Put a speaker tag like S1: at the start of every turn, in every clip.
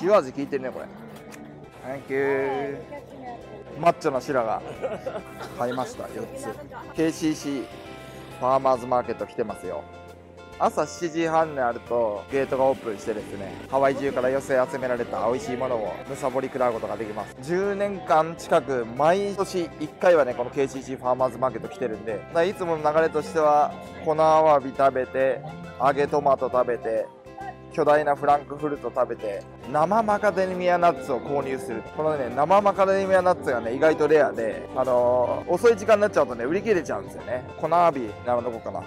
S1: 塩味効いてるねこれ。Thank you マッチョな白が買いました4つ。KCC ファーマーズマーケット来てますよ。朝7時半になるとゲートがオープンしてですねハワイ中から寄せ集められた美味しいものをむさぼり食らうことができます。10年間近く毎年1回はねこの KCC ファーマーズマーケット来てるんでいつもの流れとしては粉アワビ食べて揚げトマト食べて巨大なフランクフルト食べて生マカデミアナッツを購入する。このね生マカデミアナッツがね意外とレアであのー、遅い時間になっちゃうとね売り切れちゃうんですよね。粉アワビ並んどこうかな。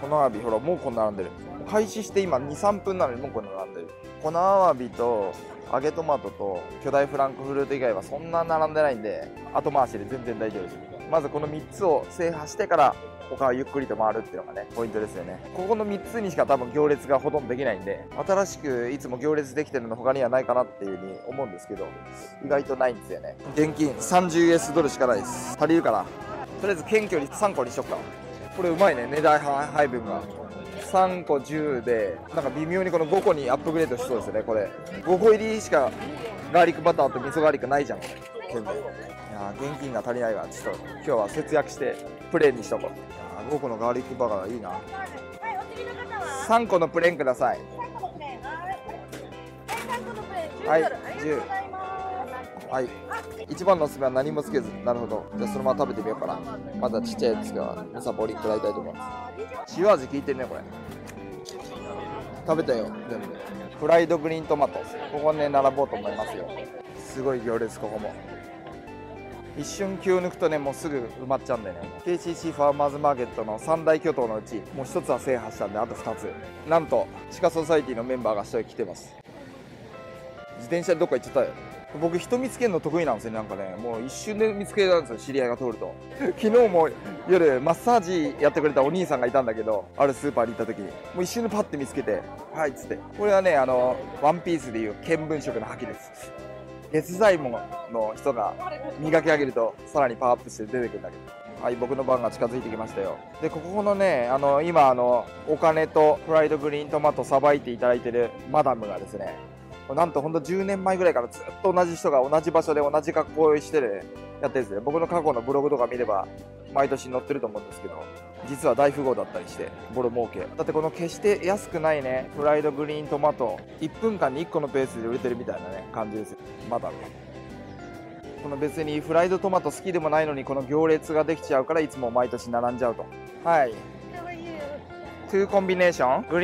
S1: 粉アワビほらもうこんな並んでる。開始して今23分なのにもうこんな並んでる。粉アワビと揚げトマトと巨大フランクフルト以外はそんな並んでないんで後回しで全然大丈夫ですまずこの3つを制覇してから他はゆっくりと回るっていうのがねポイントですよね。ここの3つにしか多分行列がほとんどできないんで新しくいつも行列できてるの他にはないかなっていうふうに思うんですけど意外とないんですよね。現金 30US ドルしかないです。足りるかな？とりあえず謙虚に3個にしよっか。これうまいね。値段配分が。3個10でなんか微妙にこの5個にアップグレードしそうですよねこれ。5個入りしかガーリックバターと味噌ガーリックないじゃん。や現金が足りないわちょっと。今日は節約してプレーンにしとこう。5個のガーリックバターいいな。3個のプレーンください。はい。10はい一番のおすすめは何もつけず。なるほど。じゃあそのまま食べてみようかな。またちっちゃいやつがむさぼり食らいたいと思います。塩味効いてるねこれ。食べたよ。全部フライドグリーントマト。ここね並ぼうと思いますよ。すごい行列ここも一瞬気を抜くとねもうすぐ埋まっちゃうんでね。KCC ファーマーズマーケットの3大巨頭のうちもう1つは制覇したんであと2つ。なんと地下ソサイティのメンバーが1人来てます。自転車でどっか行っちゃったよ。僕人見つけるの得意なんですよなんかね。もう一瞬で見つけたんですよ知り合いが通ると。昨日も夜マッサージやってくれたお兄さんがいたんだけどあるスーパーに行った時に。もう一瞬でパッて見つけてはいっつって。これはねあのワンピースでいう見聞色の覇気です。月材もの人が磨き上げるとさらにパワーアップして出てくるんだけど。はい僕の番が近づいてきましたよ。でここのねあの今あのお金とフライドグリーントマトさばいていただいてるマダムがですねなんとほんと10年前ぐらいからずっと同じ人が同じ場所で同じ格好をしてるやってるんですね。僕の過去のブログとか見れば毎年載ってると思うんですけど、実は大富豪だったりして、ボロ儲け。だってこの決して安くないね、フライドグリーントマト、1分間に1個のペースで売れてるみたいなね、感じですよ。まだね。この別にフライドトマト好きでもないのにこの行列ができちゃうからいつも毎年並んじゃうと。はい。2コンビネーショング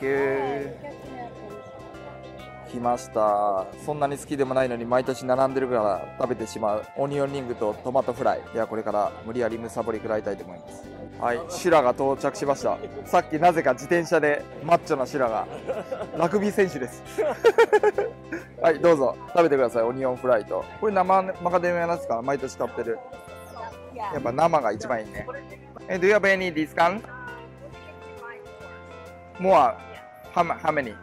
S1: Thank you. 来ました。そんなに好きでもないのに毎年並んでるから食べてしまう。オニオンリングとトマトフライ。いやこれから無理やりむさぼり食らいたいと思います。はいシュラが到着しました。さっきなぜか自転車でマッチョなシュラが。ラグビー選手です。はいどうぞ。食べてください。オニオンフライと。これ生マカデミアナッツか毎年買ってる。やっぱ生が一番いいね。え Do you have any discount? More? How, how many?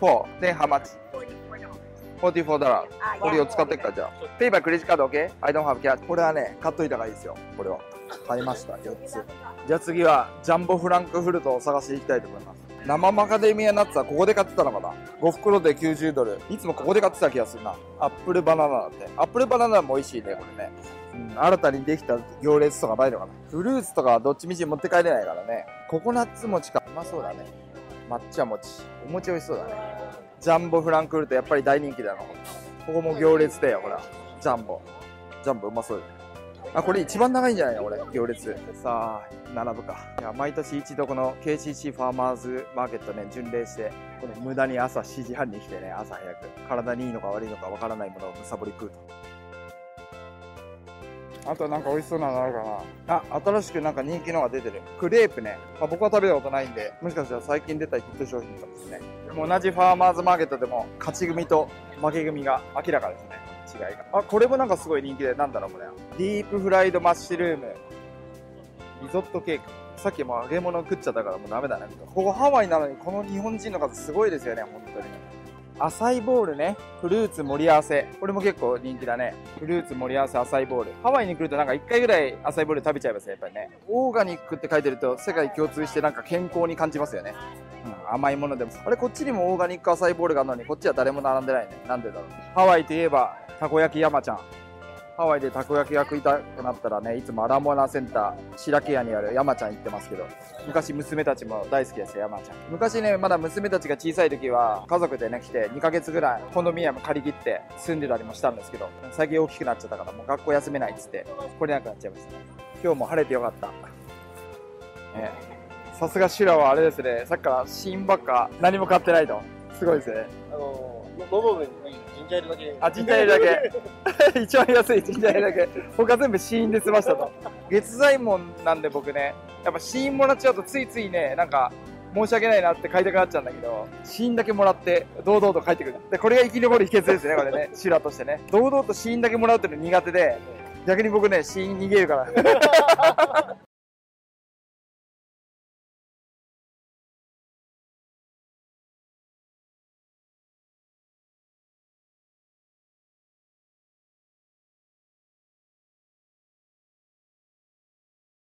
S1: Four. Then how much? Forty-four dollars. これを使ってっかじゃあ。ペイバークレジットカード OK? I don't have cash. これはね、買っといた方がいいですよ。これは。買いました。4つ。じゃあ次は、ジャンボフランクフルトを探していきたいと思います。生マカデミアナッツはここで買ってたのかな ?5 袋で90ドル。いつもここで買ってた気がするな。アップルバナナだって。アップルバナナも美味しいね、これね。うん、新たにできた行列とかないのかな？フルーツとかはどっちみち持って帰れないからね。ココナッツ餅か。うまそうだね。抹茶餅。お餅美味しそうだね。ジャンボフランクフルトやっぱり大人気だな。ここも行列だよ、ほら。ジャンボ。ジャンボうまそうだね。あ、これ一番長いんじゃないの？これ、行列。さあ、並ぶか。いや、毎年一度この KCC ファーマーズマーケットね、巡礼して、この無駄に朝7時半に来てね、朝早く。体にいいのか悪いのかわからないものをむさぼり食うと。あとなんか美味しそうなのあるかな？あ、新しくなんか人気のが出てる。クレープね。まあ、僕は食べたことないんで、もしかしたら最近出たヒット商品かもしれない。でも同じファーマーズマーケットでも、勝ち組と負け組が明らかですね。違いが。あ、これもなんかすごい人気で、なんだろうこれ。ディープフライドマッシュルーム。リゾットケーキ。さっきも揚げ物食っちゃったからもうダメだね。ここハワイなのにこの日本人の数すごいですよね、本当に。アサイボールね。フルーツ盛り合わせ。これも結構人気だね。フルーツ盛り合わせアサイボール。ハワイに来るとなんか1回ぐらいアサイボール食べちゃいますね、やっぱりね。オーガニックって書いてると世界共通してなんか健康に感じますよね。うん、甘いものでも。あれ、こっちにもオーガニックアサイボールがあるのに、こっちは誰も並んでないね。なんでだろう。ハワイといえば、たこ焼き山ちゃん。ハワイでたこ焼きが食いたくなったらね、いつもアラモアナセンター、白木屋にある山ちゃん行ってますけど、昔娘たちも大好きですよ、山ちゃん。昔ね、まだ娘たちが小さい時は、家族でね、来て2ヶ月ぐらい、コンドミニアム借り切って住んでたりもしたんですけど、最近大きくなっちゃったから、もう学校休めないっつって、来れなくなっちゃいました。今日も晴れてよかった。ねさすがシュラはあれですね、さっきからシーンばっか何も買ってないと。すごいですね。あの
S2: ー、のど部にンジャーエールだけ。
S1: あ、ジンジャーエールだけ。一番安いジンジャーエールだけ。他全部シーンで済ましたと。月材門なんで僕ね、やっぱシーンもらっちゃうとついついね、なんか、申し訳ないなって買いたくなっちゃうんだけど、シーンだけもらって、堂々と帰ってくる。で、これが生き残る秘訣ですね、これね。シュラとしてね。堂々とシーンだけもらうっていうの苦手で、逆に僕ね、死因逃げるから。